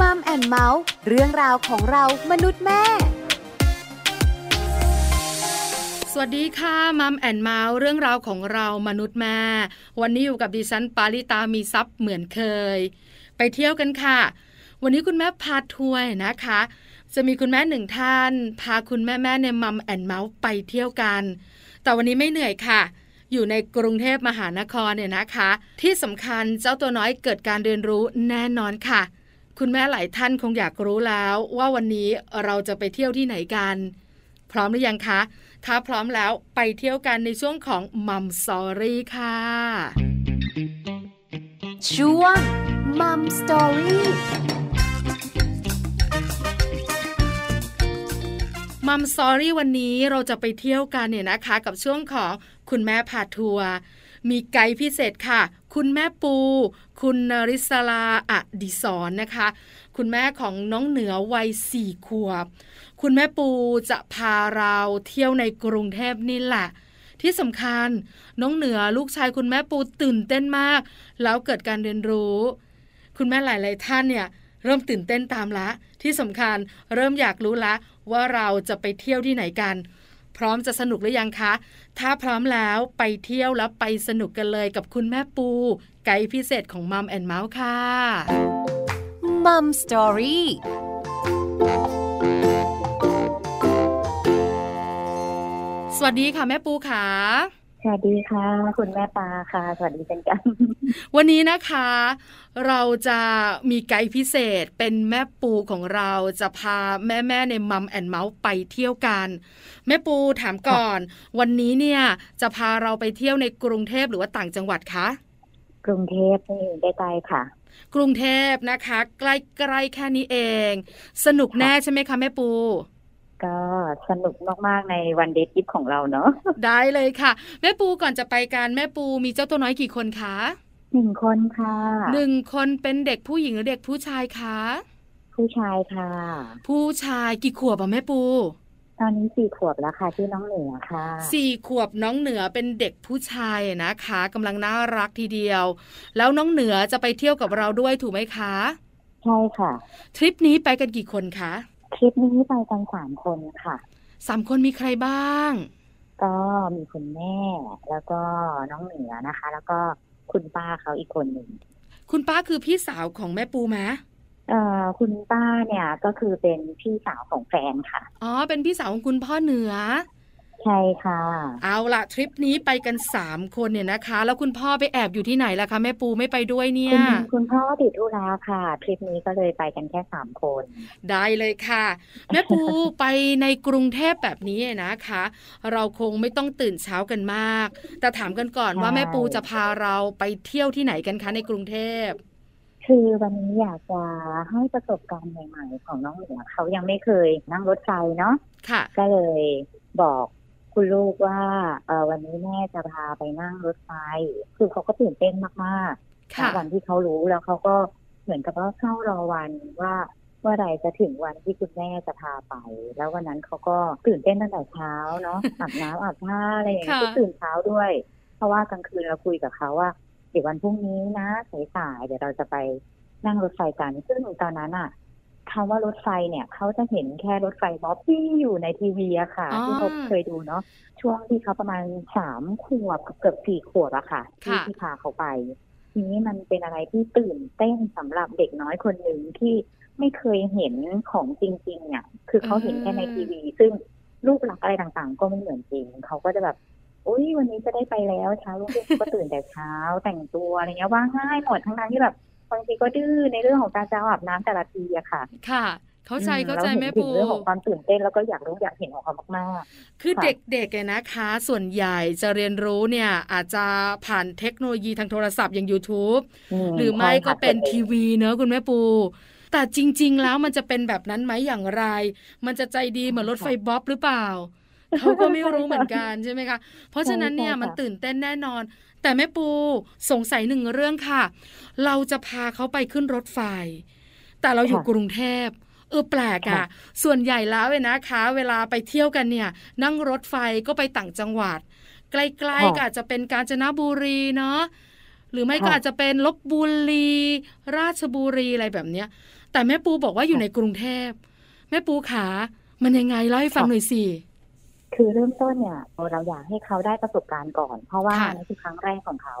มัมแอนเมาส์เรื่องราวของเรามนุษย์แม่สวัสดีค่ะมัมแอนเมาส์เรื่องราวของเรามนุษย์แม่ วันนี้อยู่กับดิฉันปาริตามีซัพ์เหมือนเคย ไปเที่ยวกันค่ะ วันนี้คุณแม่พาทัวร์นะคะ จะมีคุณแม่หนึ่งท่าน พาคุณแม่แม่ในมัมแอนเมาส์ไปเที่ยวกัน แต่วันนี้ไม่เหนื่อยค่ะ อยู่ในกรุงเทพมหานครเนี่ยนะคะ ที่สำคัญเจ้าตัวน้อยเกิดการเรียนรู้แน่นอนค่ะ คุณแม่หลายท่านคงอยากรู้แล้วว่าวันนี้เราจะไปเที่ยวที่ไหนกัน พร้อมหรือยังคะ ถ้าพร้อมแล้วไปเที่ยวกันในช่วงของ Mom Story ค่ะช่วง Mom Story Mom Story วันนี้เราจะไปเที่ยวกันเนี่ยนะคะ กับช่วงของคุณแม่พาทัวร์ มีไกด์พิเศษค่ะ คุณแม่ปู คุณนริศลาอดิศรนะคะ คุณแม่ของน้องเหนือวัยสี่ขวบ คุณแม่ปูจะพาเราเที่ยวในกรุงเทพนี่แหละที่สำคัญน้องเหนือลูกชายคุณแม่ปูตื่นเต้นมาก แล้วเกิดการเรียนรู้ คุณแม่หลาย ๆ ท่านเนี่ยเริ่มตื่นเต้นตามละ ที่สำคัญเริ่มอยากรู้ละว่าเราจะไปเที่ยวที่ไหนกัน พร้อมจะสนุกหรือยังคะ ถ้าพร้อมแล้วไปเที่ยวแล้วไปสนุกกันเลยกับคุณแม่ปู ไกด์พิเศษของ Mom & Mouth ค่ะ Mom Story สวัสดีค่ะแม่ปูขาส วัสดีค่ะ คุณแม่ปลาค่ะ สวัสดีเช่นกัน วันนี้นะคะ เราจะมีไกด์พิเศษเป็นแม่ปูของเราจะพาแม่แม่ๆในมัมแอนเมาส์ไปเที่ยวกัน แม่ปูถามก่อน วันนี้เนี่ยจะพาเราไปเที่ยวในกรุงเทพหรือว่าต่างจังหวัดคะกรุงเทพนี่ใกล้ๆค่ะ กรุงเทพนะคะ ใกล้ๆแค่นี้เอง สนุกแน่ใช่ไหมคะแม่ปู ก็สนุกมาก ๆ ในวันเดททิปของเราเนาะได้เลยค่ะ แม่ปูก่อนจะไปกันแม่ปูมีเจ้าตัวน้อยกี่คนคะหนึ่งคนค่ะหนึ่งคนเป็นเด็กผู้หญิงหรือเด็กผู้ชายคะผู้ชายค่ะ ผู้ชายกี่ขวบอะแม่ปู ตอนนี้สี่ขวบแล้วค่ะที่น้องเหนือค่ะสี่ขวบน้องเหนือเป็นเด็กผู้ชายนะคะกำลังน่ารักทีเดียว แล้วน้องเหนือจะไปเที่ยวกับเราด้วยถูกไหมคะ ใช่ค่ะ ทริปนี้ไปกันกี่คนคะ ทริปนี้ไปกันสามคนค่ะสามคนมีใครบ้าง ก็มีคุณแม่ แล้วก็น้องเหนือนะคะ แล้วก็คุณป้าเขาอีกคนหนึ่งคุณป้าคือพี่สาวของแม่ปูไหมเอ่อคุณป้าเนี่ยก็คือเป็นพี่สาวของแฟนค่ะ อ๋อ เป็นพี่สาวของคุณพ่อเหนือ ใช่ค่ะ เอาละทริปนี้ไปกันสามคนเนี่ยนะคะ แล้วคุณพ่อไปแอบอยู่ที่ไหนล่ะคะแม่ปูไม่ไปด้วยเนี่คุยณคุณพ่อติดธุระค่ะ ทริปนี้ก็เลยไปกันแค่สามคน ได้เลยค่ะ แม่ปูไปในกรุงเทพแบบนี้นะคะ เราคงไม่ต้องตื่นเช้ากันมาก แต่ถามกันก่อนว่าแม่ปูจะพาเราไปเที่ยวที่ไหนกันคะในกรุงเทพคือวันนี้อยากจะให้ประสบการณ์ใหม่ ๆ ของน้องเหนือเขายังไม่เคยนั่งรถไฟเนาะค่ะก็เลยบอก คุณลูกว่าเออวันนี้แม่จะพาไปนั่งรถไฟ คือเขาก็ตื่นเต้นมากๆค่ะณวันที่เขารู้แล้วเขาก็เหมือนกับว่าเฝ้ารอวันว่าเมื่อไหร่จะถึงวันที่คุณแม่จะพาไป แล้ววันนั้นเขาก็ตื่นเต้นตั้งแต่เช้าเนาะอาบน้ำอาบท่าอะไรอย่างเงี้ยค่ะก็ตื่นเช้าด้วย เพราะว่ากลางคืนเราคุยกับเขาว่าเดี๋ยววันพรุ่งนี้นะสายๆเดี๋ยวเราจะไปนั่งรถไฟกันซึ่งตอนนั้นอะ คำว่ารถไฟเนี่ยเขาจะเห็นแค่รถไฟบ๊อบที่อยู่ในทีวีอะค่ะอ๋อที่เขาเคยดูเนาะช่วงที่เขาประมาณสามขวบเกือบสี่ขวบอะค่ะ ที่ค่ะที่พาเขาไป ทีนี้มันเป็นอะไรที่ตื่นเต้นสำหรับเด็กน้อยคนหนึ่งที่ไม่เคยเห็นของจริงๆเนี่ยคือเขาเห็นแค่ในทีวี ซึ่งรูปลักษณ์อะไรต่างๆ ก็ไม่เหมือนจริงเขาก็จะแบบอุ้ยวันนี้จะได้ไปแล้วเช้ารุ่งขึ้นก็ตื่นแต่เช้าแต่งตัวอะไรเงี้ยว่าง่ายหมดทั้งนั้นที่แบบ บางทีก็ดื้อในเรื่องของการจะอาบน้ำแต่ละทีอะค่ะ ค่ะ เข้าใจอืมเข้าใจแล้วแม่เห็นถึปูงเรื่องของความตื่นเต้นแล้วก็อยากรู้อยากเห็นของเขามากคือค่ะเด็กๆเนี่ยนะคะ ส่วนใหญ่จะเรียนรู้เนี่ยอาจจะผ่านเทคโนโลยีทางโทรศัพท์อย่าง YouTube ๆหรือไม่ใช่ก็ค่ะเป็นตัวองทีวีเนอะคุณแม่ปูแต่จริง ๆ แล้วมันจะเป็นแบบนั้นไหมอย่างไร มันจะใจดีเหมือนรถไฟบ๊อบหรือเปล่าเขาก็ไม่รู้เหมือนกันใช่ไหมคะ เพราะฉะนั้นเนี่ยมันตื่นเต้นแน่นอน แต่แม่ปูสงสัยหนึ่งเรื่องค่ะ เราจะพาเขาไปขึ้นรถไฟ แต่เราอยู่กรุงเทพเออแปลกอะ่ะ ส่วนใหญ่แล้วเลยนะคะ เวลาไปเที่ยวกันเนี่ย นั่งรถไฟก็ไปต่างจังหวัด ใกล้ๆก็อาจจะเป็นกาญจนบุรีเนาะหรือไม่ก็ค่ะอาจจะเป็นลบบุรี ราชบุรีอะไรแบบเนี้ย แต่แม่ปูบอกว่าอยู่ค่ะในกรุงเทพแม่ปูขามันยังไงเล่าให้ฟังค่ะหน่อยสิ คือเริ่มต้นเนี่ยเราอยากให้เขาได้ประสบการณ์ก่อน เพราะว่าค่ะนี่คือครั้งแรกของเขา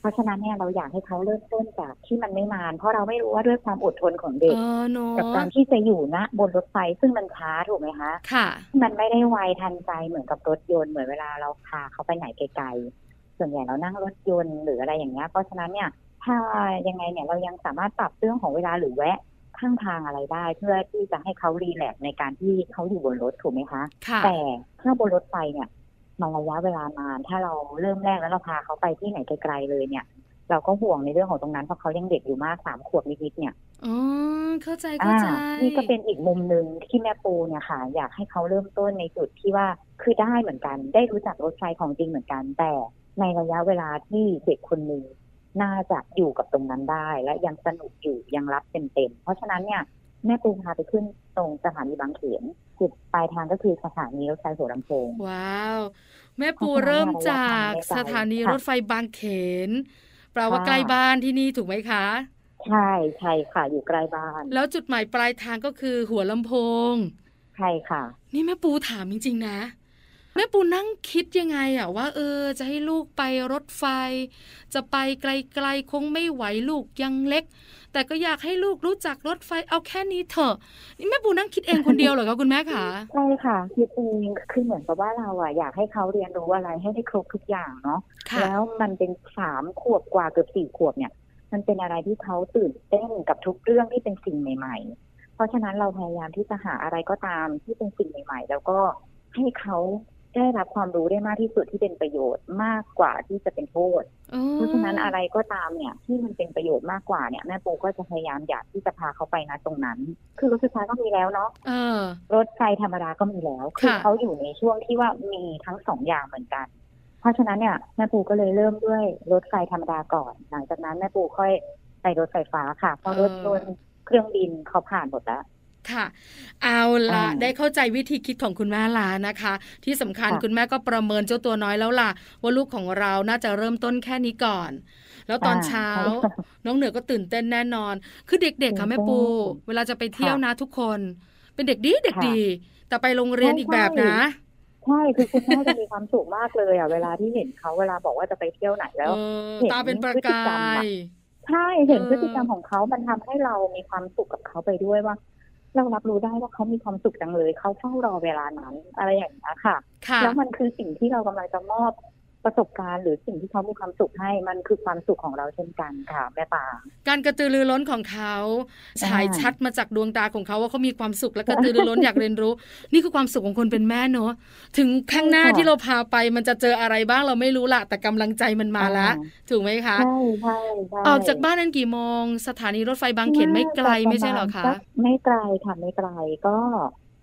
เพราะฉะนั้นเนี่ยเราอยากให้เขาเริ่มต้นจากที่มันไม่นาน เพราะเราไม่รู้ว่าด้วยความอดทนของเด็กเออเนากับะการที่จะอยู่ณบนรถไฟซึ่งมันช้าถูกไหมคะค่ะ มันไม่ได้ไวทันใจเหมือนกับรถยนต์เหมือนเวลาเราพาเขาไปไหนไกลๆส่วนใหญ่เรานั่งรถยนต์หรืออะไรอย่างเงี้ยเพราะฉะนั้นเนี่ยถ้ายังไงเนี่ยเรายังสามารถปรับเรื่องของเวลาหรือแวะ ข้างทางอะไรได้ เพื่อที่จะให้เขารีแลกซ์ในการที่เขาอยู่บนรถถูกไหมคะค่ะแต่ถ้าบนรถไฟเนี่ยมันระยะเวลานาน ถ้าเราเริ่มแรกแล้วเราพาเขาไปที่ไหนไกลๆเลยเนี่ย เราก็ห่วงในเรื่องของตรงนั้นเพราะเขายังเด็กอยู่มากสามขวบนิดๆเนี่ยอ๋อเข้าใจอ่าเข้าใจนี่ก็เป็นอีกมุมหนึ่งที่แม่ปูเนี่ยค่ะ อยากให้เขาเริ่มต้นในจุดที่ว่าคือได้เหมือนกัน ได้รู้จักรถไฟของจริงเหมือนกัน แต่ในระยะเวลาที่เด็กคนหนึ่ง น่าจะอยู่กับตรงนั้นได้ และยังสนุกอยู่ยังรับเต็มๆเพราะฉะนั้นเนี่ยแม่ปูพาไปขึ้นตรงสถานีบางเขนจุดปลายทางก็คือสถานีรถไฟหัวลำโพงว้าว แม่ปูเพราะฉะนั้นเริ่มเนี่ยจากระยะทางไม่ไกลสถานีค่ะรถไฟบางเขนแปลว่าค่ะใกล้บ้านที่นี่ถูกไหมคะ ใช่ใช่ค่ะ อยู่ใกล้บ้าน แล้วจุดหมายปลายทางก็คือหัวลำโพง ใช่ค่ะ นี่แม่ปูถามจริงๆนะ แม่ปูนั่งคิดยังไงอะว่า เออ จะให้ลูกไปรถไฟ จะไปไกลๆคงไม่ไหวลูกยังเล็ก แต่ก็อยากให้ลูกรู้จักรถไฟเอาแค่นี้เถอะนี่แม่ปูนั่งคิดเองคนเดียวเหรอคะคุณแม่คะใช่ค่ะคือจริงๆคือเหมือนกับว่าเราอะอยากให้เขาเรียนรู้อะไรให้ได้ครบทุกอย่างเนาะค่ะแล้วมันเป็นสามขวบกว่าเกือบสี่ขวบเนี่ย มันเป็นอะไรที่เขาตื่นเต้นกับทุกเรื่องที่เป็นสิ่งใหม่ ๆ เพราะฉะนั้นเราพยายามที่จะหาอะไรก็ตามที่เป็นสิ่งใหม่ ๆ แล้วก็ให้เขา ได้รับความรู้ได้มากที่สุดที่เป็นประโยชน์มากกว่าที่จะเป็นโทษอ๋อเพราะฉะนั้นอะไรก็ตามเนี่ยที่มันเป็นประโยชน์มากกว่าเนี่ยแม่ปูก็จะพยายามอยากที่จะพาเขาไปนะตรงนั้น คือรถไฟฟ้าก็มีแล้วเนาะเออรถไฟธรรมดาก็มีแล้ว คือค่ะเขาอยู่ในช่วงที่ว่ามีทั้งสองอย่างเหมือนกัน เพราะฉะนั้นเนี่ยแม่ปูก็เลยเริ่มด้วยรถไฟธรรมดาก่อน หลังจากนั้นแม่ปูค่อยไปรถไฟฟ้าค่ะเพราะรถยนต์เครื่องบินเขาผ่านหมดแล้ว ค่ะ เอาละอ่าได้เข้าใจวิธีคิดของคุณแม่ลานะคะ ที่สำคัญค่ะคุณแม่ก็ประเมินเจ้าตัวน้อยแล้วล่ะ ว่าลูกของเราน่าจะเริ่มต้นแค่นี้ก่อน แล้วตอนเช้าใช่ค่ะน้องเหนือก็ตื่นเต้นแน่นอน คือเด็กๆค่ะแม่ปูตื่นเต้นเวลาจะไปเที่ยวค่ะนะทุกคน เป็นเด็กดีเด็กค่ะดี แต่ไปโรงเรียนใช่อีกแบบนะใช่คือคุณแม่จะมีความสุขมากเลยอะเวลาที่เห็นเขาเวลาบอกว่าจะไปเที่ยวไหนแล้วเออเห็นตาเป็นประพฤติกากรรมยอะใช่เห็นเออพฤติกรรมของเขามันทำให้เรามีความสุขกับเขาไปด้วยว่า เรารับรู้ได้ว่าเขามีความสุขจังเลย เขาเฝ้ารอเวลานั้น อะไรอย่างนี้ยค่ะค่ะ แล้วมันคือสิ่งที่เรากำลังจะมอบ ประสบการณ์หรือสิ่งที่เขามีความสุขให้มันคือความสุขของเราเช่นกันค่ะแม่ปางการกระตือรือร้นของเขาฉายชัดมาจากดวงตาของเขาว่าเขามีความสุขและกระตือรือร้นอยากเรียนรู้ นี่คือความสุขของคนเป็นแม่เนอะถึงข้างหน้าใช่ค่ะที่เราพาไปมันจะเจออะไรบ้างเราไม่รู้ละแต่กำลังใจมันมาแล้วอ่าถูกไหมคะใช่ใช่ใช่ออกจากบ้านนั้นกี่โมง สถานีรถไฟบางเขนไม่ไกลไม่ใช่เหรอคะน่าจะประมาณสักไม่ไกลค่ะไม่ไกลก็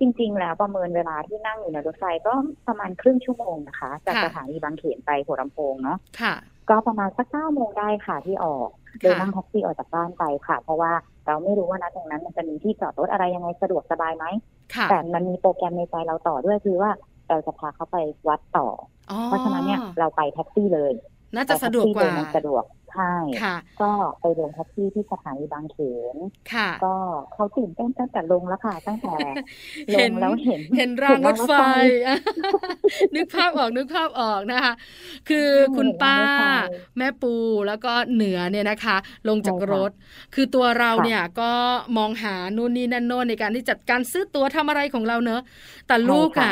จริง ๆ แล้วประเมินเวลาที่นั่งอยู่ในรถไฟก็ประมาณครึ่งชั่วโมงนะคะ จากค่ะสถานีบางเขนไปหัวลำโพงเนาะค่ะก็ประมาณสักเก้าโมงได้ค่ะที่ออกโดยนั่งแท็กซี่ออกจากบ้านไปค่ะ เพราะว่าเราไม่รู้ว่านะตรงนั้นมันจะมีที่จอดรถอะไรยังไงสะดวกสบายไหมค่ะแต่มันมีโปรแกรมในใจเราต่อด้วยคือว่าเราจะพาเขาไปวัดต่ออ๋อเพราะฉะนั้นเนี่ยเราไปแท็กซี่เลยน่าจะสะดวกกว่าไปแท็ซี่เลยมันสะดวก ใช่ค่ะก็ไปลงแท็กซี่ที่สถานีบางเขนค่ะก็เขาตื่นเต้นตั้งแต่ลงแล้วค่ะ ตั้งแต่ลเห็งนแล้วเห็นเห็นรางรถไฟเห็นรางรถนึกภาพออกนึกภาพออกนะคะ คือใช่คุณป้าเห็นรางรถไฟแม่ปูแล้วก็เหนือเนี่ยนะคะ ลงจากใช่ค่ะรถ คือตัวเราค่ะเนี่ยก็มองหานู่นนี่นั่นโน่นในการที่จัดการซื้อตั๋วทำอะไรของเราเนอะแต่ลูกใช่ค่ะอะ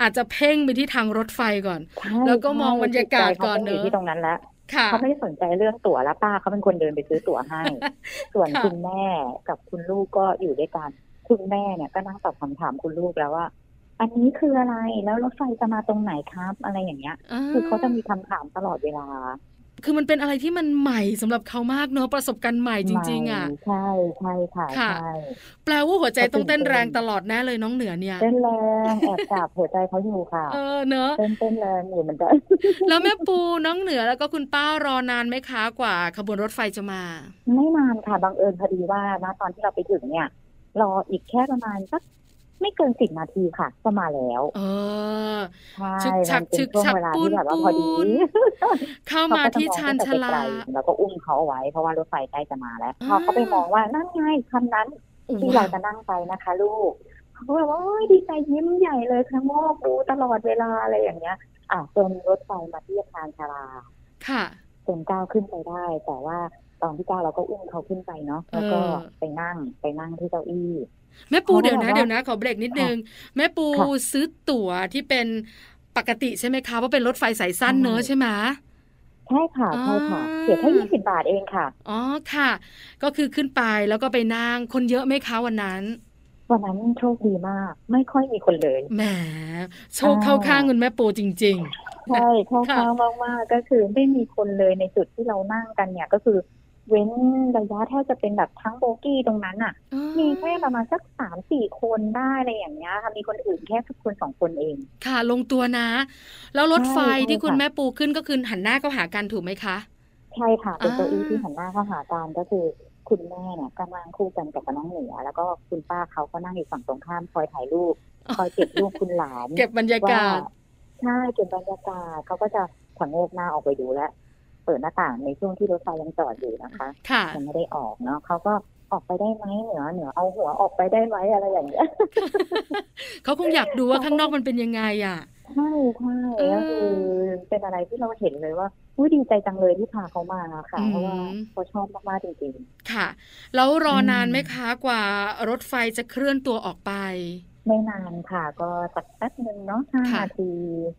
อาจจะเพ่งไปที่ทางรถไฟก่อนใช่แล้วก็มองใช่บรรยากาศก่อนจิตใจเขายู่เนอะที่ตรงนั้นแล้วค่ะ เขาไม่ได้สนใจเรื่องตั๋วแล้วป้าเขาเป็นคนเดินไปซื้อตั๋วให้ ส่วนค่ะคุณแม่กับคุณลูกก็อยู่ด้วยกัน คุณแม่เนี่ยก็นั่งตอบคำถามคุณลูกแล้วว่า อันนี้คืออะไรแล้วรถไฟจะมาตรงไหนครับ อะไรอย่างเงี้ย คือเขาจะมีคำถามตลอดเวลา คือมันเป็นอะไรที่มันใหม่สำหรับเขามากเนอะประสบการณ์ใหม่จริง ๆ อะ ใช่ใช่ค่ะค่ะใช่แปลว่าหัวใจต้องเต้นเขาตื่นเต้นแรงตลอดแน่เลยน้องเหนือเนี่ย เต้นแรงแอบจับหัวใจเขาอยู่ค่ะ เออเนอะเต้นเต้นแรงอยู่เหมือนกันแล้วแม่ปูน้องเหนือแล้วก็คุณป้ารอนานไหมคะกว่าขบวนรถไฟจะมา ไม่นานค่ะบังเอิญพอดีว่านะตอนที่เราไปถึงเนี่ยรออีกแค่ประมาณสัก ไม่เกินสิบนาทีค่ะ ก็มาแล้วเออใช่ชึกชัมักนเป็นชึกช่วงชักเวลาปูที่นแบบว่าปูพอดีนเข้ามาที่ชานชาลาเขก็จะมองตั้งแต่ไกลๆแล้วก็อุ้มเขาเอาไว้ เพราะว่ารถไฟใกล้จะมาแล้วอ่าพอเขาไปมองว่านั่นไงคันนั้นที่เราจะนั่งไปนะคะ ลูกเขาก็แบบว่าโอ้ยดีใจยิ้มใหญ่เลยครั้งโมกดูตลอดเวลาอะไรอย่างเงี้ย อะจนรถไฟมาที่ชานชาลาค่ะจนก้าวขึ้นไปได้ แต่ว่า ตอนที่ก้าวเราก็อุ้มเขาขึ้นไปเนาะแล้วก็เออไปนั่งไปนั่งที่เก้าอี้แม่ปูเขาเดี๋ยวนะบอกว่าเดี๋ยวนะขอเบรกนิดนึง แม่ปูค่ะซื้อตั๋วที่เป็นปกติใช่ไหมคะว่าเป็นรถไฟสายสั้นใช่เนอะใช่ไหมใช่ค่ะใช่ค่ะอ่าเสียแค่ยี่สิบาทเองค่ะอ๋อค่ะ ก็คือขึ้นไปแล้วก็ไปนั่งคนเยอะไหมคะวันนั้น วันนั้นโชคดีมาก ไม่ค่อยมีคนเลยแหมโชคเข้าข้างคุณแม่ปูจริงใช่เข้าค่ะข้างมากๆก็คือไม่มีคนเลยในจุดที่เรานั่งกันเนี่ยก็คือ เว้นระยะแทบจะเป็นแบบทั้งโบกี้ตรงนั้นอะๆอ๋อมีแค่ประมาณสักสามสี่คนได้อะไรอย่างเงี้ยค่ะมีคนอื่นแค่ทุกคนสองคนเอง ค่ะลงตัวนะ แล้วรถไฟใช่ใช่ที่คุณค่ะแม่ปูขึ้นก็คือหันหน้าเข้าหากันถูกไหมคะ ใช่ค่ะ เป็นอ่าเก้าอี้ที่หันหน้าเข้าหากันก็คือคุณแม่เนี่ยก็นั่งคู่กันกับน้องเหนือแล้วก็คุณป้าเขาก็นั่งอยู่ฝั่งตรงข้ามคอยถ่ายรูปคอยเก็บรูปคุณหลาน เก็บบรรยากาศว่าใช่เก็บบรรยากาศเขาก็จะผงโงกหน้าออกไปดูแลวเปิดหน้าต่างในช่วงที่รถไฟยังจอดอยู่นะคะค่ะยังไม่ได้ออกเนาะเขาก็ออกไปได้ไหมเหนือเหนือเอาหัวออกไปได้ไหมอะไรอย่างเงี้ยเขาคงอยากดูว่าข้างนอกมันเป็นยังไงอะใช่ใช่เออก็คือเป็นอะไรที่เราเห็นเลยว่าอุ้ยดีใจจังเลยที่พาเขามาค่ะอืมเพราะว่าเขาชอบมากๆจริงค่ะ แล้วรอนานอืมไหมคะกว่ารถไฟจะเคลื่อนตัวออกไปๆ ไม่นานค่ะ ก็สักแป๊บหนึ่งเนาะห้าค่ะนาที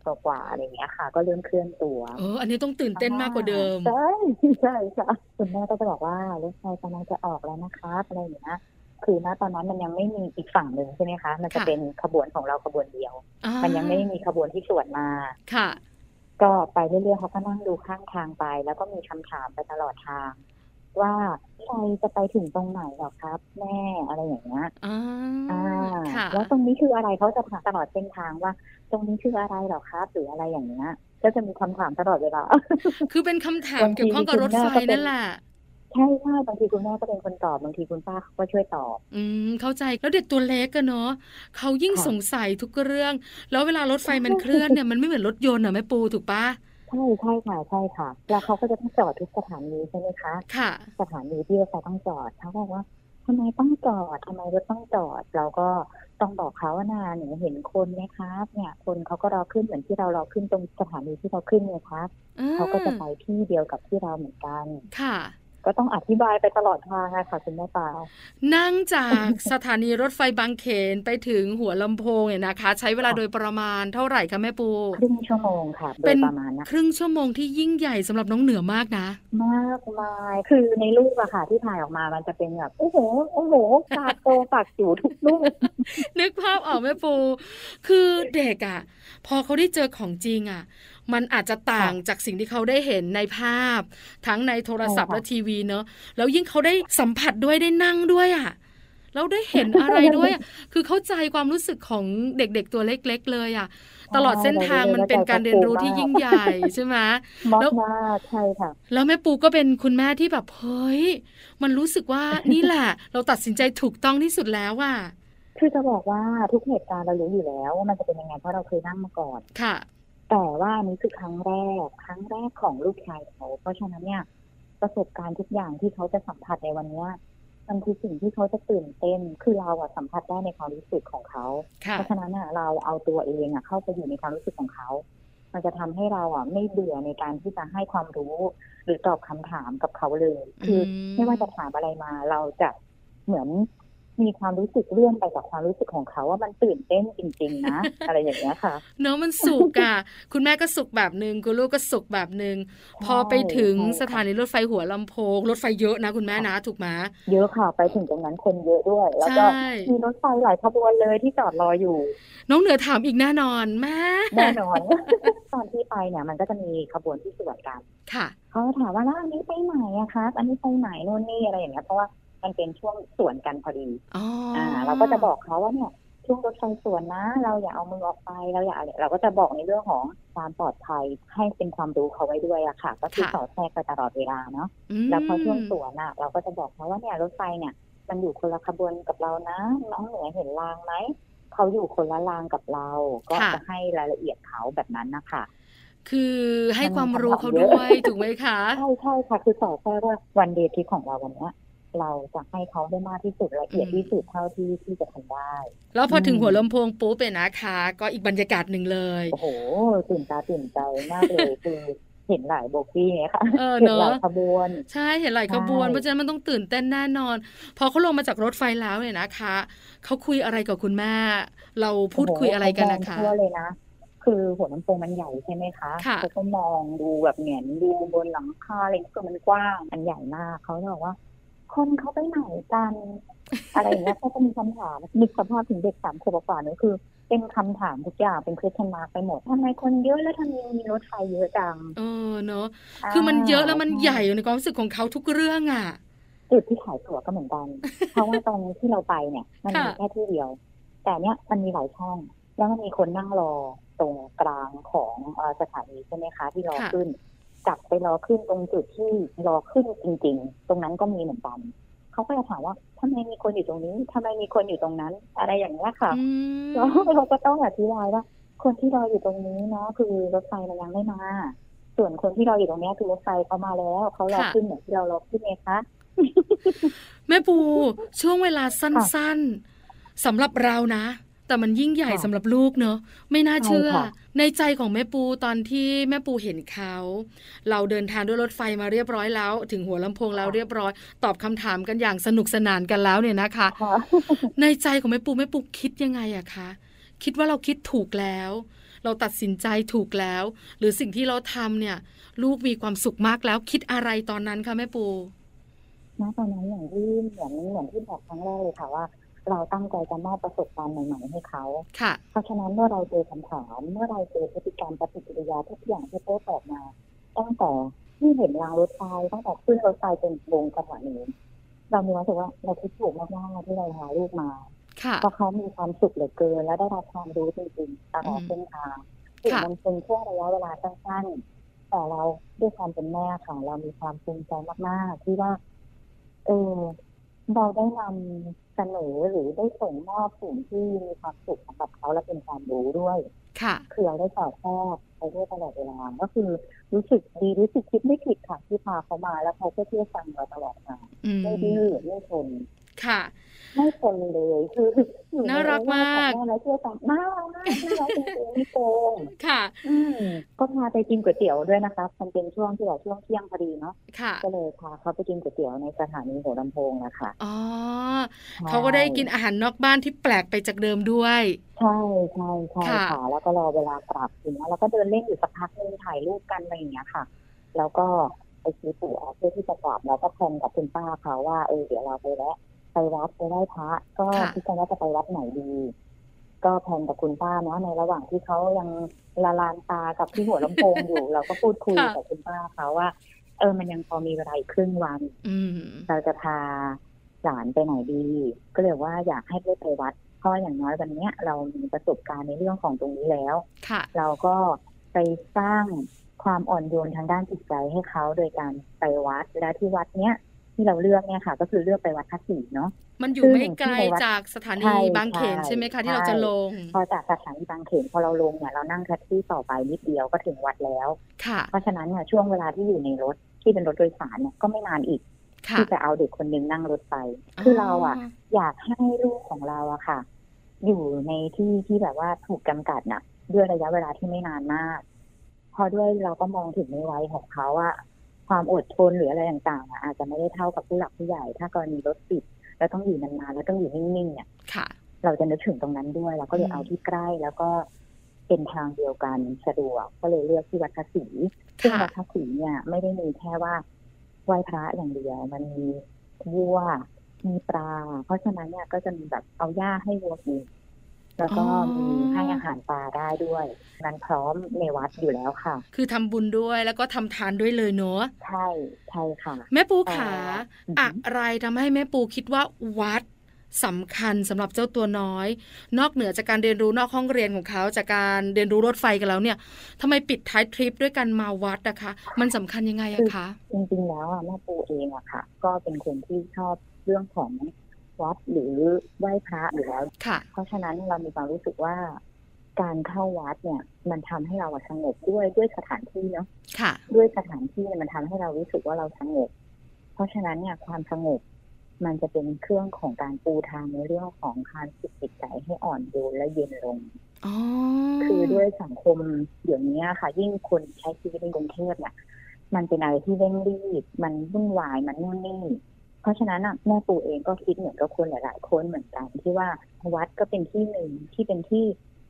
กว่าๆอะไรอย่างเงี้ยค่ะ ก็เริ่มเคลื่อนตัวเอออันนี้ต้องตื่นเต้นมากกว่าเดิมใช่ใช่ค่ะคุณแม่ก็จะบอกว่ารถไฟกำลังจะออกแล้วนะครับอะไรอย่างเงี้ยคือณตอนนั้นมันยังไม่มีอีกฝั่งหนึ่งใช่ไหมคะ มันจะค่ะเป็นขบวนของเราขบวนเดียวอ่ามันยังไม่มีขบวนที่สวนมาค่ะ ก็ไปเรื่อยๆเขาก็นั่งดูข้างทางไป แล้วก็มีคำถามไปตลอดทาง ว่าใครจะไปถึงตรงไหนหรอครับ แม่อะไรอย่างเงี้ยอ่าอ่าค่ะแล้วตรงนี้คืออะไรเขาจะถามตลอดเส้นทางว่า ตรงนี้คืออะไรหรอครับ หรืออะไรอย่างเงี้ยก็จะมีคำถามตลอดเวลาคือเป็นคำถามบางทีเกี่ยวข้องกับรถไฟคุณแม่ก็เป็นนั่นแหละใช่ใช่บางทีคุณแม่ก็เป็นคนตอบบางทีคุณป้าเขาก็ช่วยตอบ อืมเข้าใจแล้วเด็กตัวเล็กกันเนาะเขายิ่งค่ะสงสัยทุกเรื่อง แล้วเวลารถไฟมันเคลื่อนเนี่ยมันไม่เหมือนรถยนต์อะแม่ปูถูกปะ ใช่ใช่ค่ะใช่ค่ะ แล้วเขาก็จะต้องจอดทุกสถานีใช่ไหมคะค่ะ สถานีที่รถไฟต้องจอดเขาบอกว่าทำไมต้องจอดทำไมรถต้องจอด เราก็ต้องบอกเขาว่านาหนูเห็นคนไหมครับ เนี่ย คนเขาก็รอขึ้นเหมือนที่เรารอขึ้นตรงสถานีที่เราขึ้นไงครับอ่เขาก็จะไปที่เดียวกับที่เราเหมือนกันค่ะ ก็ต้องอธิบายไปตลอดทางอะค่ะคุณแม่ปานั่งจากสถานีรถไฟบางเขนไปถึงหัวลำโพงเนี่ยนะคะ ใช้เวลาค่ะโดยประมาณเท่าไหร่คะแม่ปูครึ่งชั่วโมงค่ะโดเป็ยนประมาณนะครึ่งชั่วโมงที่ยิ่งใหญ่สำหรับน้องเหนือมากนะ มากมายคือในรูปอะค่ะที่ถ่ายออกมามันจะเป็นแบบโอ้โหโอ้โหปากโตปากจิ๋วทุกรูปนึกภาพออกแม่ปู คือเด็กอะพอเขาได้เจอของจริงอะ มันอาจจะต่างจากสิ่งที่เขาได้เห็นในภาพ ทั้งในโทรศัพท์ใช่และค่ะทีวีเนอะแล้วยิ่งเขาได้สัมผัสด้วยได้นั่งด้วยอะแล้วได้เห็นอะไรด้วยอะคือเข้าใจความรู้สึกของเด็กๆตัวเล็ก ๆ เลยอะ ตลอดเส้นทางมันเป็นการเรียนรู้ที่ยิ่งใหญ่ใช่ไหมมากแล้วมากใช่ค่ะ แล้วแม่ปูก็เป็นคุณแม่ที่แบบเฮ้ย มันรู้สึกว่านี่แหละ เราตัดสินใจถูกต้องที่สุดแล้วอะ คือจะบอกว่าทุกเหตุการณ์เรารู้อยู่แล้วว่ามันจะเป็นยังไงเพราะเราเคยนั่งมาก่อน ค่ะ แต่ว่าอันนี้คือครั้งแรก ครั้งแรกของลูกชายเขาเพราะฉะนั้นเนี่ย ประสบการณ์ทุกอย่างที่เขาจะสัมผัสในวันเนี้ยมันคือสิ่งที่เขาจะตื่นเต้น คือเราอะสัมผัสได้ในความรู้สึกของเขาค่ะเพราะฉะนั้นอะเราเอาตัวเองอะเข้าไปอยู่ในความรู้สึกของเขา มันจะทำให้เราอะไม่เบื่อในการที่จะให้ความรู้ หรือตอบคำถามกับเขาเลย คืออมไม่ว่าจะถามอะไรมา เราจะเหมือน มีความรู้สึกเลื่อนไปกับความรู้สึกของเขาว่ามันตื่นเต้นจริง ๆ นะ อะไรอย่างเงี้ยค่ะ เนอะมันสุกอะคุณแม่ก็สุกแบบหนึ่งคุณลูกก็สุกแบบหนึ่งพอไปถึงใช่ค่ะสถานีรถไฟหัวลำโพง รถไฟเยอะนะคุณแม่นะถูกไหมเยอะค่ะไปถึงตรงนั้นคนเยอะด้วย แล้วก็ใช่มีรถไฟหลายขบวนเลยที่จอดรออยู่ น้องเหนือถามอีกแน่นอนแม่แน่นอนตอนที่ไปเนี่ยมันก็จะมีขบวนที่สวนกันค่ะเขาก็ถามว่าแล้วอันนี้ไปไหนอะครับอันนี้ไปไหนโน่นนี่อะไรอย่างเงี้ยเพราะว่า มันเป็นช่วงสวนกันพอดีอ๋อออ่า เราก็จะบอกเขาว่าเนี่ยช่วงรถไฟสวนนะ เราอย่าเอามือออกไปเราอย่าอะไรเราก็จะบอกในเรื่องของความปลอดภัยให้เป็นความรู้เขาไว้ด้วยอะค่ะ ก็คือสอดแทรกไปตลอดเวลาเนาะมแล้วพอช่วงสวนอะเราก็จะบอกเขาว่าเนี่ยรถไฟเนี่ย มันอยู่คนละขบวนกับเรานะ น้องเหนือเห็นรางไหมเขาอยู่คนละรางกับเรา ก็ค่ะจะให้รายละเอียดเขาแบบนั้นนะคะคือให้มันความรู้เขาคำถามเยอะด้วยถูกไหมคะ ใช่ใช่ค่ะ คือต่อแค่ว่าวันเดย์ทริปของเราวันเนี้ย เราจะให้เขาได้มากที่สุดละเอียดอืมที่สุดเท่าที่ที่จะทำได้ แล้วพอถึงอืมหัวลำโพงปุ๊บเป็นยนะคะ ก็อีกบรรยากาศหนึ่งเลยโอ้โหตื่นตาตื่นใจมากเลยคือเห็นหลายโบกี้ไงคะเออเห็นเนอะหลายขบวน ใช่เห็นหลายขบวนใช่เพราะฉะนั้นมันต้องตื่นเต้นแน่นอน พอเขาลงมาจากรถไฟแล้วเนี่ยนะคะเขาคุยอะไรกับคุณแม่ เราพูดคุยอะไรกันนะคะโอ้โหเขามองทั่วเลยนะคือหัวลำโพงมันใหญ่ใช่ไหมคะค่ะเขาก็มองดูแบบเหงียนดูบนหลังคาอะไรคือมันกว้าง มันใหญ่มากเขาจะบอกว่า คนเขาไปไหนกันอะไรอย่างเงี้ยเขาจะมีคำถามนึกสภาพถึงเด็กสามขวบกว่านี่คือ เป็นคำถามทุกอย่างเป็นคริสมาไปหมดทำไมคนเยอะแล้วทำไมมีรถไฟเยอะจังเออเนอะคือมันเยอะแล้วมันใหญ่ในความรู้สึกของเขาทุกเรื่องอะจุดที่ขายตั๋วก็เหมือนกัน เพราะว่าตรงที่เราไปเนี่ย มันมีค่ะแค่ที่เดียว แต่เนี้ยมันมีหลายช่อง แล้วมันมีคนนั่งรอตรงกลางของเอ่อสถานีใช่ไหมคะที่รอขึ้น กลับไปรอขึ้นตรงจุดที่รอขึ้นจริง ๆ ตรงนั้นก็มีเหมือนกันเขาก็จะถามว่าทำไมมีคนอยู่ตรงนี้ทำไมมีคนอยู่ตรงนั้น อะไรอย่างเงี้ยค่ะอืมแล้วเราก็ต้องอธิบายว่า คนที่รออยู่ตรงนี้เนาะคือรถไฟมันยังไม่มา ส่วนคนที่รออยู่ตรงเนี้ยคือรถไฟเขามาแล้วเขารอขึ้นเหมือนที่เรารอขึ้นไงคะแม่ปูช่วงเวลาสั้นๆสำหรับเรานะ แต่มันยิ่งใหญ่ค่ะสำหรับลูกเนอะไม่น่าเชื่อ ใช่ค่ะในใจของแม่ปูตอนที่แม่ปูเห็นเขา เราเดินทางด้วยรถไฟมาเรียบร้อยแล้ว ถึงหัวลำโพงแล้วเรียบร้อย ตอบคำถามกันอย่างสนุกสนานกันแล้วเนี่ยนะคะค่ะในใจของแม่ปูแม่ปูคิดยังไงอะคะคิดว่าเราคิดถูกแล้ว เราตัดสินใจถูกแล้ว หรือสิ่งที่เราทำเนี่ย ลูกมีความสุขมากแล้ว คิดอะไรตอนนั้นคะแม่ปูณตอนนั้นอย่างที่เหมือนเหมือนที่บอกครั้งแรกเลยค่ะว่า เราตั้งใจจะมอบประสบการณ์ใหม่ๆให้เขาค่ะเพราะฉะนั้นเมื่อเราเจอคำถาม เมื่อเราเจอพฤติกรรมปฏิกิริยาทุกอย่างที่โต้ตอบมา ตั้งแต่ที่เห็นรางรถไฟตั้งแต่ขึ้นรถไฟจนลงสถานีเรามีความรู้สึกว่าเราคิดถูกมากๆที่เราพาลูกมาค่ะเพราะเขามีความสุขเหลือเกิน และได้รับความรู้จริงๆตลอดอืมเส้นทางถึงค่ะมันเป็นช่วงระยะเวลาสั้นๆแต่เราด้วยความเป็นแม่ค่ะ เรามีความภูมิใจมากๆ ที่ว่า เออ เราได้นำเสนอหรือได้ส่งมอบสิ่งที่มีความสุขสำหรับเขาและเป็นความรู้ด้วย ค่ะ คือเราได้สอดแทรกไปด้วยตลอดเวลา ก็คือรู้สึกดีรู้สึกคิดไม่ผิดค่ะที่พาเขามาแล้วเขาก็เชื่อฟังเราตลอดมาอืมไม่ดื้อไม่ทน ค่ะ ไม่ทนเลยคืออยู่ในน่ารักมากแม่แล้วเชื่อฟังน่ารักมากน่ารักจริงๆไม่โกงค่ะ อืมก็พาไปกินก๋วยเตี๋ยวด้วยนะคะมันเป็นช่วงที่แบบช่วงเที่ยงพอดีเนาะค่ะก็เลยพาเขาไปกินก๋วยเตี๋ยวในสถานีหัวลำโพงนะคะอ๋อเขาก็ได้กินอาหารนอกบ้านที่แปลกไปจากเดิมด้วยใช่ใช่ใช่ค่ะค่ะแล้วก็รอเวลากลับอย่างเงี้ยแล้วก็เดินเล่นอยู่สักพักนึงถ่ายรูปกันอะไรอย่างเงี้ยค่ะ แล้วก็ไปซื้อตั๋วเพื่อที่จะกลับแล้วก็แทนกับคุณป้าเขาว่าเออเดี๋ยวเราไปแวะ ไปวัดไปไหว้พระก็ค่ะคิดกันว่าจะไปวัดไหนดี ก็แทนกับคุณป้าเนาะในระหว่างที่เขายังละลานตากับที่หัวลำโพงอยู่ เราก็พูดคุยกับคุณป้าเขาว่า เออมันยังพอมีเวลาอีกครึ่งวันอืมเราจะพาหลานไปไหนดี ก็เลยว่าอยากให้ได้ไปวัดเพราะอย่างน้อยวันเนี้ยเรามีประสบการณ์ในเรื่องของตรงนี้แล้วค่ะเราก็ไปสร้างความอ่อนโยนทางด้านจิตใจให้เขาโดยการไปวัดและที่วัดเนี้ย ที่เราเลือกเนี่ยค่ะ ก็คือเลือกไปวัดพระศรีเนาะมันอยู่ซึ่งไม่ไกลที่ในวัดจากสถาใช่นีบางเขนใช่ใช่ไหมคะที่ใช่เราจะลง พอจากสถานีบางเขนพอเราลงเนี่ยเรานั่งแท็กซี่ต่อไปนิดเดียวก็ถึงวัดแล้ว ค่ะ เพราะฉะนั้นเนี่ยช่วงเวลาที่อยู่ในรถที่เป็นรถโดยสารเนี่ยก็ไม่นานอีกค่ะที่จะเอาเด็กคนหนึงนั่งรถไป คือเราอะ อยากให้ลูกของเราอะค่ะ อยู่ในที่ที่แบบว่าถูกจำกัดน่ะ ด้วยระยะเวลาที่ไม่นานมาก พอด้วยเราก็มองถึงในวัยของเขาอะ ความอดทนหรืออะไรต่างๆอะอาจจะไม่ได้เท่ากับผู้หลักผู้ใหญ่ ถ้ากรณีรถติดแล้วต้องอยู่นานๆแล้วต้องอยู่นิ่งๆเนี่ยค่ะ เราจะนึกถึงตรงนั้นด้วยเราก็เลยอืมเอาที่ใกล้แล้วก็เป็นทางเดียวกันสะดวกก็เลยเลือกที่วัดพระศรีซึ่งค่ะวัดพระศรีเนี่ยไม่ได้มีแค่ว่าไหว้พระอย่างเดียว มันมีวัวมีปลา เพราะฉะนั้นเนี่ยก็จะมีแบบเอาหญ้าให้วัวกิน แล้วก็มีให้อาหารปลาได้ด้วย นั้นพร้อมในวัดอยู่แล้วค่ะ คือทำบุญด้วยแล้วก็ทำทานด้วยเลยเนอะใช่ใช่ค่ะ แม่ปูขาอือหือออะไรทำให้แม่ปูคิดว่าวัดสำคัญสำหรับเจ้าตัวน้อย นอกเหนือจากการเรียนรู้นอกห้องเรียนของเขาจากการเรียนรู้รถไฟกันแล้วเนี่ยทำไมปิดท้ายทริปด้วยกันมาวัดนะคะ มันสำคัญยังไงอะคะจริงๆแล้วอะแม่ปูเองอะค่ะ ก็เป็นคนที่ชอบเรื่องของ วัดหรือไหว้พระอยู่แล้วค่ะเพราะฉะนั้นเรามีความรู้สึกว่าการเข้าวัดเนี่ย มันทำให้เราสงบด้วยด้วยสถานที่เนาะค่ะด้วยสถานที่มันทำให้เรารู้สึกว่าเราสงบ เพราะฉะนั้นเนี่ยความสงบมันจะเป็นเครื่องของการปูทางในเรื่องของการฝึกจิตใจให้อ่อนโยนและเย็นลงอ๋อคือด้วยสังคมเดี๋ยวนี้ค่ะ ยิ่งคนใช้ชีวิตในกรุงเทพเนี่ย มันเป็นอะไรที่เร่งรีบ มันวุ่นวายมันนู่นนี่ เพราะฉะนั้นนะแม่ปูเองก็คิดเหมือนกับคนหลาย ๆ คนเหมือนกัน ที่ว่าวัดก็เป็นที่หนึ่งที่เป็นที่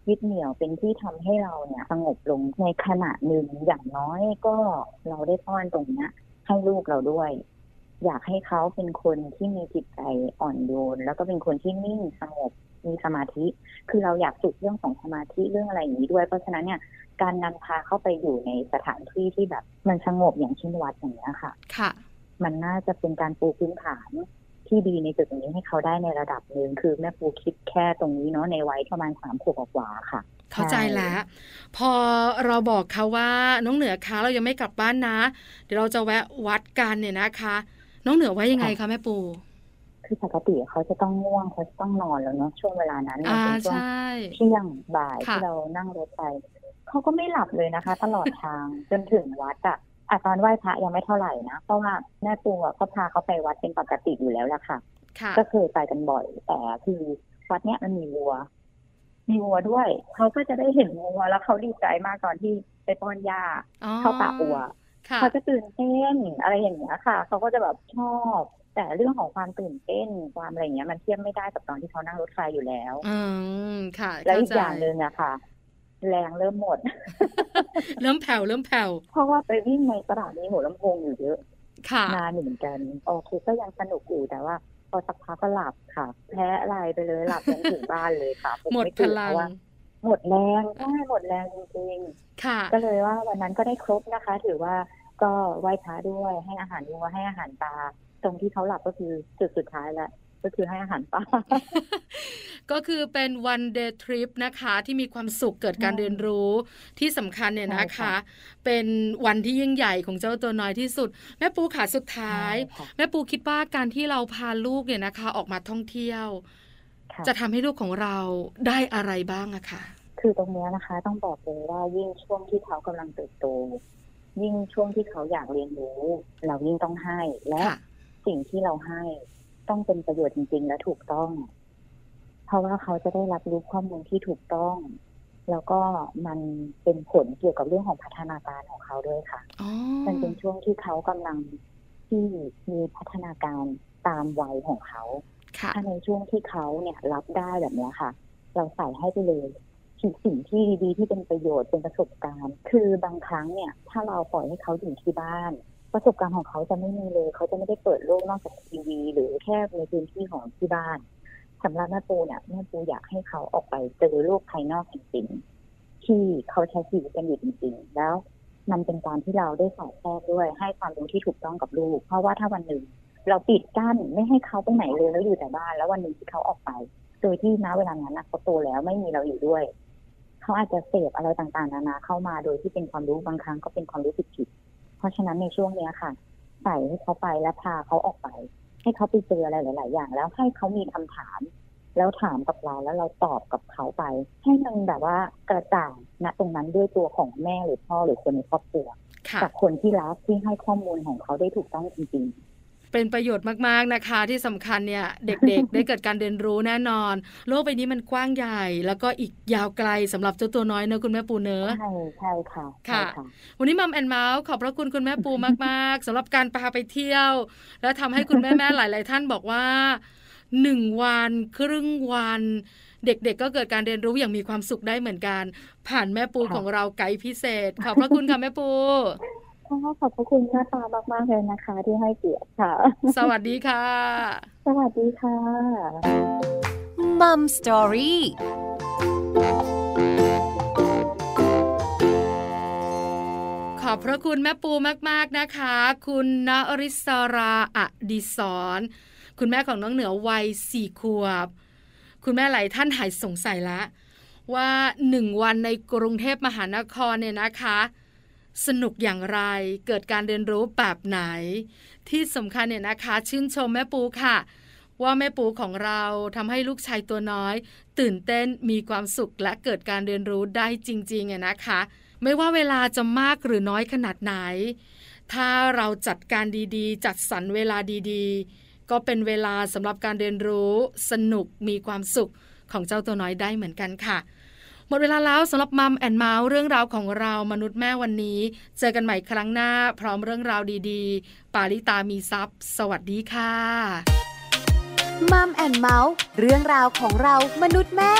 ยึดเหนี่ยวเป็นที่ทำให้เราเนี่ยสงบลงในขณะหนึ่งอย่างน้อยก็เราได้ป้อนตรงนี้ให้ลูกเราด้วย อยากให้เขาเป็นคนที่มีจิตใจอ่อนโยน แล้วก็เป็นคนที่นิ่งสงบมีสมาธิ คือเราอยากฝึกเรื่องของสมาธิเรื่องอะไรอย่างนี้ด้วย เพราะฉะนั้นเนี่ยการนำพาเข้าไปอยู่ในสถานที่ที่แบบมันสงบอย่างเช่นวัดอย่างนี้ยค่ะ ค่ะ มันน่าจะเป็นการปูพื้นฐานที่ดีในจุดนี้ให้เขาได้ในระดับหนึ่งคือแม่ปูคิดแค่ตรงนี้เนาะในวัยประมาณสามขวบกว่าๆค่ะเข้าใจแล้วพอเราบอกเขาว่าน้องเหนือคะเรายังไม่กลับบ้านนะ เดี๋ยวเราจะแวะวัดกันเนี่ยนะคะ น้องเหนือว่ายังไงคะแม่ปูคือปกติเขาจะต้องง่วงเขาจะต้องนอนแล้วเนาะช่วงเวลานั้นมันอ่าเป็นช่วงใช่เที่ยงบ่ายค่ะที่เรานั่งรถไปเขาก็ไม่หลับเลยนะคะ ตลอดทางจนถึงวัดอะ อะตอนไหว้พระยังไม่เท่าไหร่นะ เพราะว่าแม่ปูอะก็พาเขาไปวัดเป็นปกติอยู่แล้วละค่ะค่ะ ก็เคยไปกันบ่อย แต่คือวัดเนี้ยมันมีวัว มีวัวด้วย เขาก็จะได้เห็นวัวแล้วเขาดีใจมากตอนที่ไปป้อนหญ้าอ๋อเข้าป่าวัวค่ะเขาจะตื่นเต้นอะไรอย่างเงี้ยค่ะ เขาก็จะแบบชอบ แต่เรื่องของความตื่นเต้นความอะไรอย่างเงี้ย มันเทียบไม่ได้กับตอนที่เขานั่งรถไฟอยู่แล้ว อืมค่ะ แล้วอีกเข้ใจอย่างหนึ่งอะค่ะ แรงเริ่มหมด เริ่มแผ่วเริ่มแผ่วเพราะว่าไปวิ่งในสถานีหัวลำโพงอยู่เยอะค่ะนานเหมือนกันโอเคก็ยังสนุกอยู่แต่ว่า พอสักพักก็หลับค่ะ แพ้อะไรไปเลยหลับจนถึงบ้านเลยค่ะหมดไพลังเพราะว่าหมดแรงใช่หมดแรงจริงค่ะๆก็เลยว่าวันนั้นก็ได้ครบนะคะ ถือว่าก็ไหว้พระด้วยให้อาหารวัวให้อาหารปลาตรงที่เขาหลับก็คือจุดสุดท้ายแล้ว ก็คือให้อาหารปลาก็คือเป็น one day trip นะคะ ที่มีความสุขเกิดการใช่เรียนรู้ที่สำคัญเนี่ยนะใช่คะค่ะเป็นวันที่ยิ่งใหญ่ของเจ้าตัวน้อยที่สุด แม่ปูขาสุดท้ายใช่ค่ะแม่ปูคิดว่าการที่เราพาลูกเนี่ยนะคะ ออกมาท่องเที่ยวค่ะจะทำให้ลูกของเราได้อะไรบ้างอะคะคือตรงเนี้ยนะคะ ต้องบอกเลยว่ายิ่งช่วงที่เขากำลังเติบโตยิ่งช่วงที่เขาอยากเรียนรู้ เรายิ่งต้องให้และค่ะสิ่งที่เราให้ ต้องเป็นประโยชน์จริง ๆ และถูกต้อง เพราะว่าเขาจะได้รับรู้ข้อมูลที่ถูกต้อง แล้วก็มันเป็นผลเกี่ยวกับเรื่องของพัฒนาการของเขาด้วยค่ะอ๋อมันเป็นช่วงที่เขากำลังที่มีพัฒนาการตามวัยของเขาค่ะถ้าในช่วงที่เขาเนี่ยรับได้แบบเนี้ยค่ะ เราใส่ให้ไปเลยสิ่งสิ่งที่ดีๆที่เป็นประโยชน์เป็นประสบการณ์ คือบางครั้งเนี่ย ถ้าเราปล่อยให้เขาอยู่ที่บ้าน ประสบการณ์ของเขาจะไม่มีเลย เขาจะไม่ได้เปิดโลกนอกจากทีวี หรือแค่ในพื้นที่ของที่บ้านสำหรับแม่ปูเนี่ยแม่ปูอยากให้เขาออกไปเจอโลกภายนอกจริงๆที่เขาใช้ชีวิตกันอยู่จริงๆ แล้วมันเป็นการที่เราได้สอดแทรกด้วย ให้ความรู้ที่ถูกต้องกับลูก เพราะว่าถ้าวันหนึ่งเราปิดกั้นไม่ให้เขาไปไหนเลยแล้วอยู่แต่บ้าน แล้ววันหนึ่งที่เขาออกไป โดยที่ณเวลานั้นนะเขาโตแล้วไม่มีเราอยู่ด้วย เขาอาจจะเสพอะไรต่างๆ นานาเข้ามาโดยที่เป็นความรู้บางครั้งก็เป็นความรู้ผิดๆ เพราะฉะนั้นในช่วงเนี้ยค่ะ ใส่ให้เขาไปและพาเขาออกไป ให้เขาไปเจออะไรหลาย ๆ อย่าง แล้วให้เขามีคำถาม แล้วถามกับเราแล้วเราตอบกับเขาไป ให้มันแบบว่ากระจ่างณตรงนั้นด้วยตัวของแม่หรือพ่อหรือคนในครอบครัวค่ะจากคนที่รักที่ให้ข้อมูลของเขาได้ถูกต้องจริง เป็นประโยชน์มากๆนะคะ ที่สำคัญเนี่ยเด็กๆ ได้เกิดการเรียนรู้แน่นอน โลกใบนี้มันกว้างใหญ่ แล้วก็อีกยาวไกลสำหรับเจ้าตัวน้อยเนอะคุณแม่ปูเนอะๆใช่ใช่ค่ะใช่ค่ะค่ะ วันนี้มัมแอนเมาส์ขอบพระคุณคุณแม่ปูมากๆสำหรับการพาไปเที่ยว และทำให้คุณแม่ๆหลาย ๆ ท่านบอกว่าหนึ่งวันครึ่งวัน เด็กๆ ก็เกิดการเรียนรู้อย่างมีความสุขได้เหมือนกัน ผ่านแม่ปูค่ะของเราไกด์พิเศษขอบพระคุณค่ะแม่ปูค่ะ ขอบพระคุณหน้าตามากๆเลยนะคะ ที่ให้เกียรติค่ะ สวัสดีค่ะ สวัสดีค่ะมัมสตอรี่ขอบพระคุณแม่ปูมาก ๆ นะคะ คุณณริศราอดิศรคุณแม่ของน้องเหนือวัยสี่ขวบ คุณแม่หลายท่านหายสงสัยละว่าหนึ่งวันในกรุงเทพมหานครเนี่ยนะคะ สนุกอย่างไร เกิดการเรียนรู้แบบไหน ที่สำคัญเนี่ยนะคะ ชื่นชมแม่ปูค่ะ ว่าแม่ปูของเราทำให้ลูกชายตัวน้อย ตื่นเต้นมีความสุขและเกิดการเรียนรู้ได้จริงๆนะคะ ไม่ว่าเวลาจะมากหรือน้อยขนาดไหน ถ้าเราจัดการดีๆ จัดสรรเวลาดีๆ ก็เป็นเวลาสำหรับการเรียนรู้สนุกมีความสุขของเจ้าตัวน้อยได้เหมือนกันค่ะ มดเวลาแล้วสำหรับมัมแอนเมาส์เรื่องราวของเรามนุษย์แม่วันนี้ เจอกันใหม่ครั้งหน้า พร้อมเรื่องราวดีๆ ปาลิตามีซัพ์สวัสดีค่ะมัมแอนเมาส์เรื่องราวของเรามนุษย์แม่